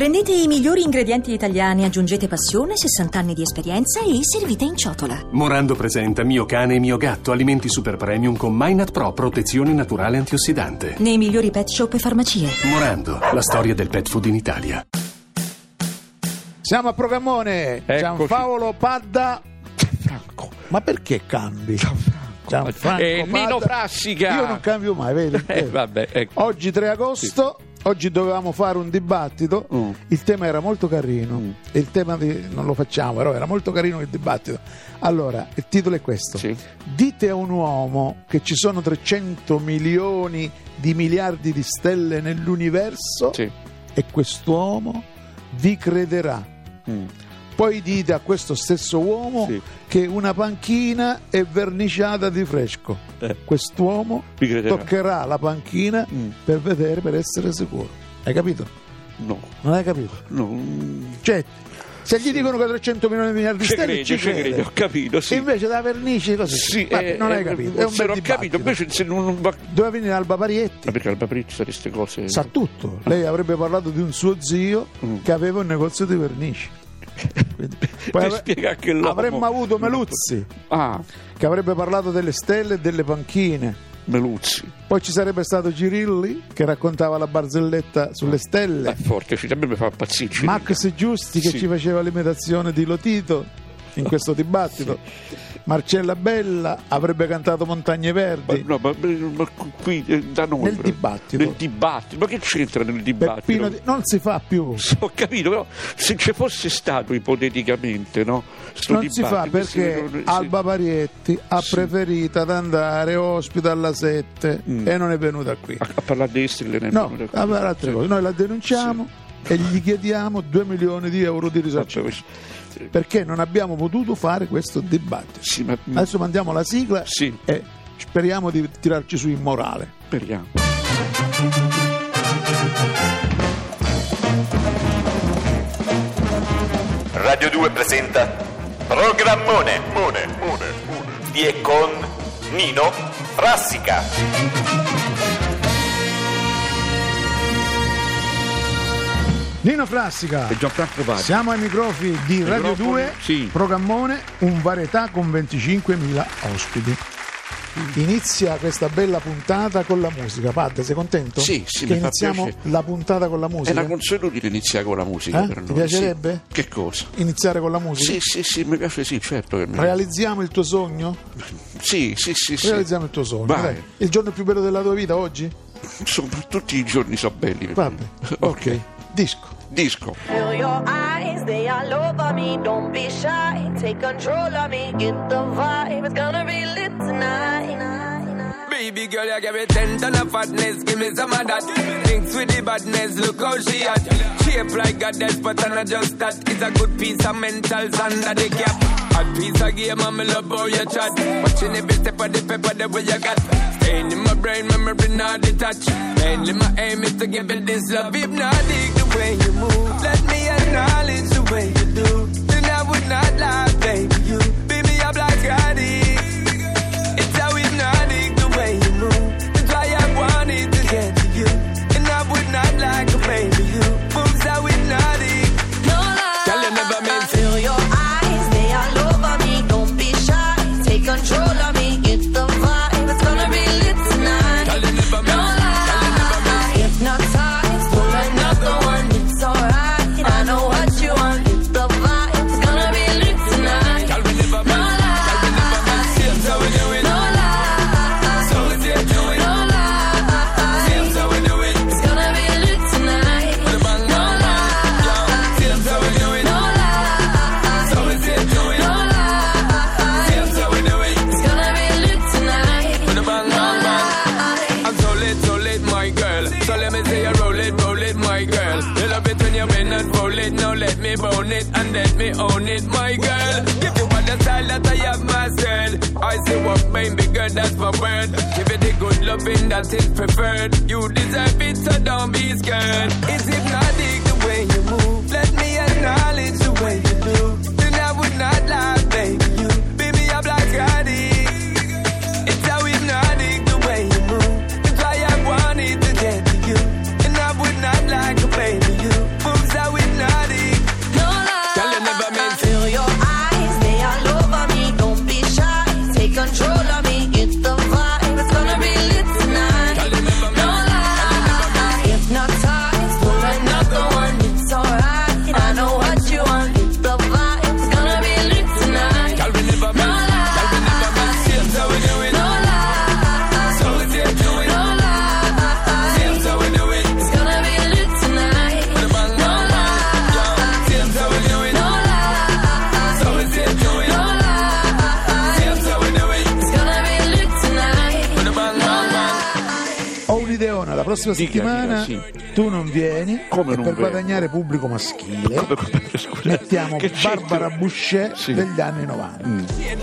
Prendete i migliori ingredienti italiani, aggiungete passione, 60 anni di esperienza e servite in ciotola. Morando presenta Mio cane e mio gatto, alimenti super premium con Minat Pro, protezione naturale antiossidante. Nei migliori pet shop e farmacie. Morando, la storia del pet food in Italia. Siamo a Programmone, Eccoci. Gianpaolo Padda. Franco. Ma perché cambi? Gianfranco Eh, Nino Padda. Frassica. Io non cambio mai, vedi? Eh, vabbè, ecco. Oggi 3 agosto, oggi dovevamo fare un dibattito, Mm. il tema era molto carino, e il tema di, non lo facciamo, però era molto carino il dibattito. Allora, il titolo è questo. Sì. Dite a un uomo che ci sono 300 milioni di miliardi di stelle nell'universo Sì. e quest'uomo vi crederà. Mm. Poi dite a questo stesso uomo Sì. che una panchina è verniciata di fresco. Eh. Quest'uomo crederà. toccherà la panchina Mm. per vedere, per essere sicuro. Hai capito? No, Non hai capito? no. mm, Cioè, se gli dicono che 300 milioni di miliardi di Ci stelle, crede, ci ci crede. crede, ho capito, sì. Invece da vernice così. Sì, Vabbè, eh, non hai eh, capito. È un se bel l'ho capito, dibattito. invece se non, non va... Doveva venire Alba Parietti. Ma perché Alba Prizza queste cose... Sa tutto. Lei avrebbe parlato di un suo zio Mm. che aveva un negozio di vernici. Poi spiegare che l'uomo- avremmo avuto Meluzzi Ah, che avrebbe parlato delle stelle e delle panchine. Meluzzi. Poi ci sarebbe stato Cirilli che raccontava la barzelletta sulle È stelle. forte, ci- a me mi fa impazzire. Max Giusti che Sì. ci faceva l'imitazione di Lotito in questo dibattito. Marcella Bella avrebbe cantato Montagne Ma, Verdi. no, ma, ma qui eh, da noi Nel dibattito. Nel dibattito, ma che c'entra nel dibattito? Di- non si fa più. Ho capito, però se ci fosse stato ipoteticamente, no? Sto Non si fa perché sì, Alba Parietti ha Sì. preferito ad andare ospite alla 7 Mm. e non è venuta qui. A, a parlare di stelle ne è No, venuta qui. a fare altre Sì. cose. Noi la denunciamo e gli chiediamo 2 milioni di euro di risarcimento sì. perché non abbiamo potuto fare questo dibattito. Sì, ma Adesso mandiamo la sigla Sì. e speriamo di tirarci su in morale. speriamo. Radio 2 presenta Programmone Mone, Mone, Mone. di e con Nino Frassica. Nino Frassica, E Gianfranco Patti. siamo ai microfoni di Radio Microfoni, 2, sì. programmone, un varietà con 25.000 ospiti. Inizia questa bella puntata con la musica. Padre, sei contento? Sì, sì, Che iniziamo la puntata con la È musica. una consuetudine iniziare con la musica Eh? per Ti noi. piacerebbe? sì. Che cosa? Iniziare con la musica? Sì, sì, sì, mi piace, sì, certo che mi Realizziamo il tuo sogno? Sì, sì, sì, sì. Realizziamo il tuo sogno. Vai. dai. Il giorno più bello della tua vita oggi? Tutti i giorni sono belli. per Vabbè. Ok. Disco. Disco. Feel your eyes, they all over me. Don't be shy, take control of me. Get the vibe, it's gonna be lit tonight. Baby girl, you give me ten ton of fatness, give me some of that. Thinks with the badness, look how she at. Shape like goddess, but I'm not just that. It's a good piece of mentals under the cap. A piece of game, I'm love how you chat. Watching every step of the paper, the way you got. Staying in my brain, memory not detached. Mainly my aim is to give it this love. Hypnotic the way you move. Let me acknowledge the way you do. Then I would not lie, me bone it and let me own it, my girl. Give you all the style that I have myself. I say what baby girl, that's my word. Give you the good loving that is preferred. You deserve it, so don't be scared. It's hypnotic the way you move. Prossima Dica, settimana dica, tu non vieni Come e non per vengo? guadagnare pubblico maschile Come- come- scusa, mettiamo? Barbara Boucher Sì. degli anni 90. Yeah,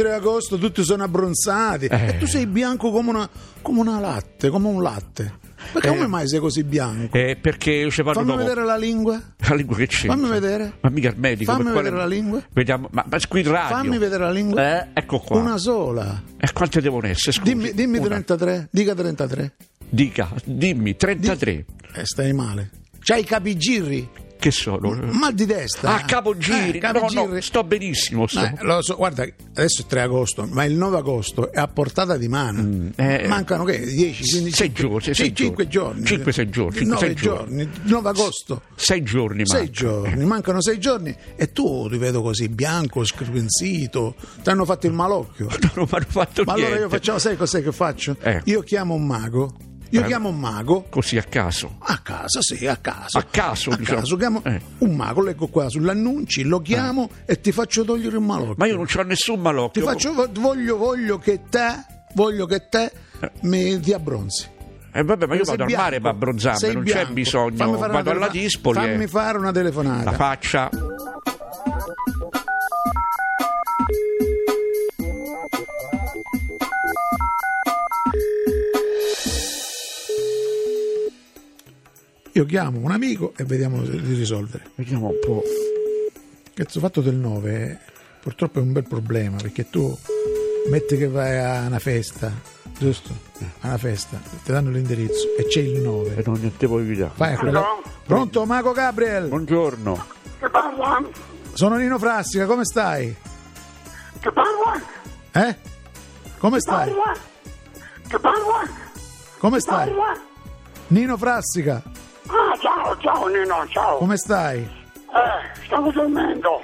23 agosto tutti sono abbronzati eh. e tu sei bianco come una, come una latte, come un latte. Perché eh, come mai sei così bianco? Eh, perché io ci parlo Fammi dopo. vedere la lingua. La lingua che c'è. Fammi vedere. Ma mica il medico. Fammi vedere quale... la lingua. Vediamo, ma, ma qui in radio. Fammi vedere la lingua. Eh, ecco qua. Una sola. E eh, quante devono essere? Scusi. Dimmi, dimmi 33. Dica 33. Dica, dimmi 33. Di... Eh, stai male. C'hai i capigirri? Che sono? Mal di testa. Ah, capogiri. Eh, capogiri. No, no, sto benissimo. Sto. Eh, lo so, guarda, adesso è 3 agosto, ma il 9 agosto è a portata di mano. eh, Mancano che 10, 15, sei giorni, sei 5 giorni. giorni. Cinque, sei giorni, cinque, 9 sei giorni. 9 agosto. Sei giorni, ma. 6 giorni, mancano 6 giorni e tu ti vedo così bianco, scrivenzito, ti hanno fatto il malocchio. Non mi hanno fatto Ma niente. allora io facciamo, sai cos'è che faccio? Eh. Io chiamo un mago, io Eh. chiamo un mago Così a caso. a casa, sì, a caso. A caso, a diciamo. caso, chiamo Eh. un mago, leggo qua sull'annunci, lo chiamo e ti faccio togliere il malocchio. Ma io non c'ho nessun malocchio. Ti faccio, voglio, voglio che te, voglio che te mi ti abbronzi. Eh, vabbè, ma io vado al bianco, mare per abbronzarmi, non bianco. c'è bisogno. Vado una alla Dispoli. Fammi fare una telefonata. La faccia. Io chiamo un amico e vediamo di risolvere. Vediamo un po'. Questo fatto del 9 purtroppo è un bel problema perché tu metti che vai a una festa, giusto? A una festa, ti danno l'indirizzo e c'è il 9. E non ne devo evitare. Vai a quella... Pronto, Mago Gabriel? Buongiorno. Sono Nino Frassica, come stai? Che parla? Eh? Come stai? Che parla? Come stai? Nino Frassica, ciao, ciao Nino, ciao. come stai? Eh, stavo dormendo.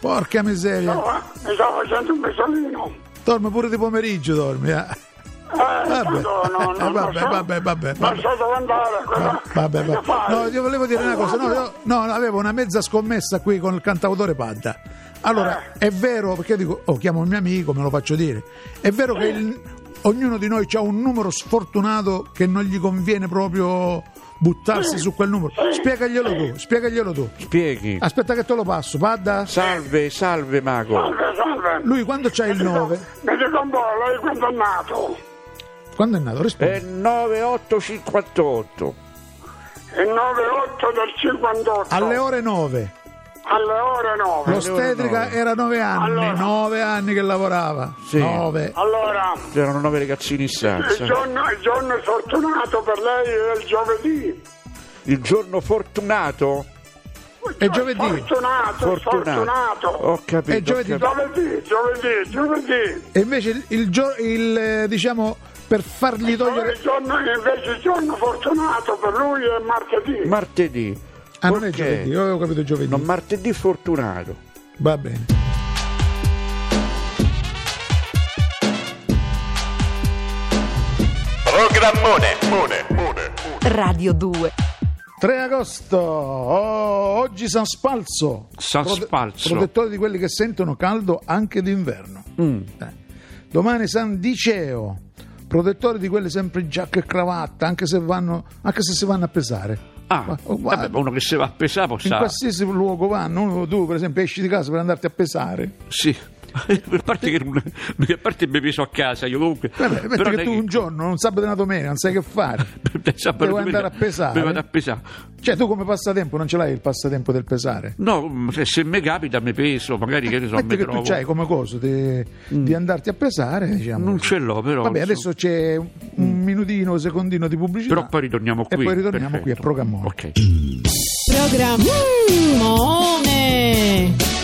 Porca miseria. Eh, mi stavo facendo un besolino. Dormi pure di pomeriggio, dormi. Eh. Eh, Vabbè. tanto no, Eh, vabbè, so. vabbè, vabbè, vabbè. andare. Vabbè, vabbè. No, io volevo dire una cosa. No, io- no, no, avevo una mezza scommessa qui con il cantautore Padda. Allora, è vero, perché io dico, oh, chiamo il mio amico, me lo faccio dire. È vero che il- ognuno di noi ha un numero sfortunato che non gli conviene proprio buttarsi su quel numero. Spiegaglielo tu, spiegaglielo tu. Spieghi. Aspetta che te lo passo, Padda. Salve, salve, mago. Salve, salve. Lui quando c'ha il 9? Mi dica un po', lei quando è nato? Quando è nato? Rispondi. È 9858. Il 9-8 del 58. Alle ore 9. Alle ore 9. L'ostetrica era 9 anni, Allora. 9 anni che lavorava. Sì. 9. Allora, C'erano nove ragazzini in il stanza. giorno, il giorno fortunato per lei è il giovedì. Il giorno fortunato? È giovedì. Fortunato, fortunato. Ho capito. È giovedì. Giovedì, giovedì, giovedì. E invece il, il gio- il, eh, diciamo per fargli togliere Il giorno, invece il giorno fortunato per lui è martedì. Martedì. Ah, non è giovedì, io avevo capito giovedì. Non martedì fortunato. Va bene. Programmone. Mone. Mone. Radio 2. 3 agosto, oh, oggi San Spalzo. San Spalzo. Protettore di quelli che sentono caldo anche d'inverno. Mm. Eh. Domani San Diceo, protettore di quelli sempre in giacca e cravatta, anche se, vanno, anche se si vanno a pesare. Ah, vabbè, uno che si va a pesare può in qualsiasi luogo vanno, uno- tu per esempio esci di casa per andarti a pesare, Sì. a parte che non- a parte mi peso a casa, io comunque. Vabbè, però che non tu un giorno, un sabato e una domenica, non sai che fare. Devo andare a pesare. A pesare. Cioè, tu come passatempo non ce l'hai il passatempo del pesare? No, se, se mi capita mi peso, magari che ne so, mi che trovo. tu c'hai come cosa di, di andarti a pesare, diciamo. Non ce l'ho, però. Vabbè, adesso c'è un un minutino, secondino di pubblicità. Però poi ritorniamo qui. E poi ritorniamo perfetto. qui a Programmone. Ok. Programmone.